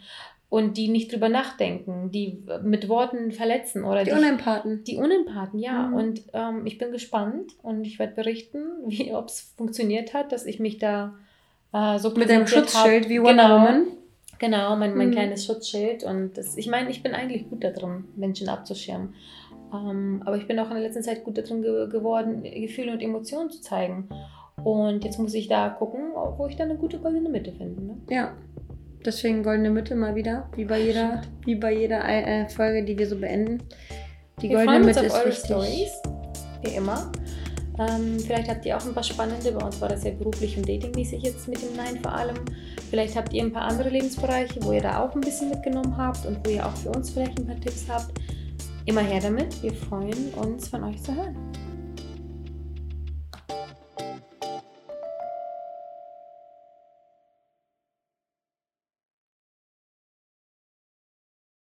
und die nicht drüber nachdenken, die mit Worten verletzen oder die, die Unempathen. Die Unempathen, ja. Mhm. Und ähm, ich bin gespannt und ich werde berichten, ob es funktioniert hat, dass ich mich da äh, so mit einem Schutzschild hab. wie Wonder genau, Woman. Genau, mein, mein mhm. kleines Schutzschild und das, ich meine, ich bin eigentlich gut darin, Menschen abzuschirmen. Ähm, aber ich bin auch in der letzten Zeit gut darin ge geworden, Gefühle und Emotionen zu zeigen. Und jetzt muss ich da gucken, wo ich da eine gute goldene Mitte finde. Ne? Ja. Deswegen goldene Mitte mal wieder, wie bei jeder, wie bei jeder äh, Folge, die wir so beenden. Die wir goldene Mitte ist eure wichtig. Stories, wie immer. Ähm, vielleicht habt ihr auch ein paar spannende. Bei uns war das ja beruflich und datingmäßig jetzt mit dem Nein vor allem. Vielleicht habt ihr ein paar andere Lebensbereiche, wo ihr da auch ein bisschen mitgenommen habt und wo ihr auch für uns vielleicht ein paar Tipps habt. Immer her damit. Wir freuen uns, von euch zu hören.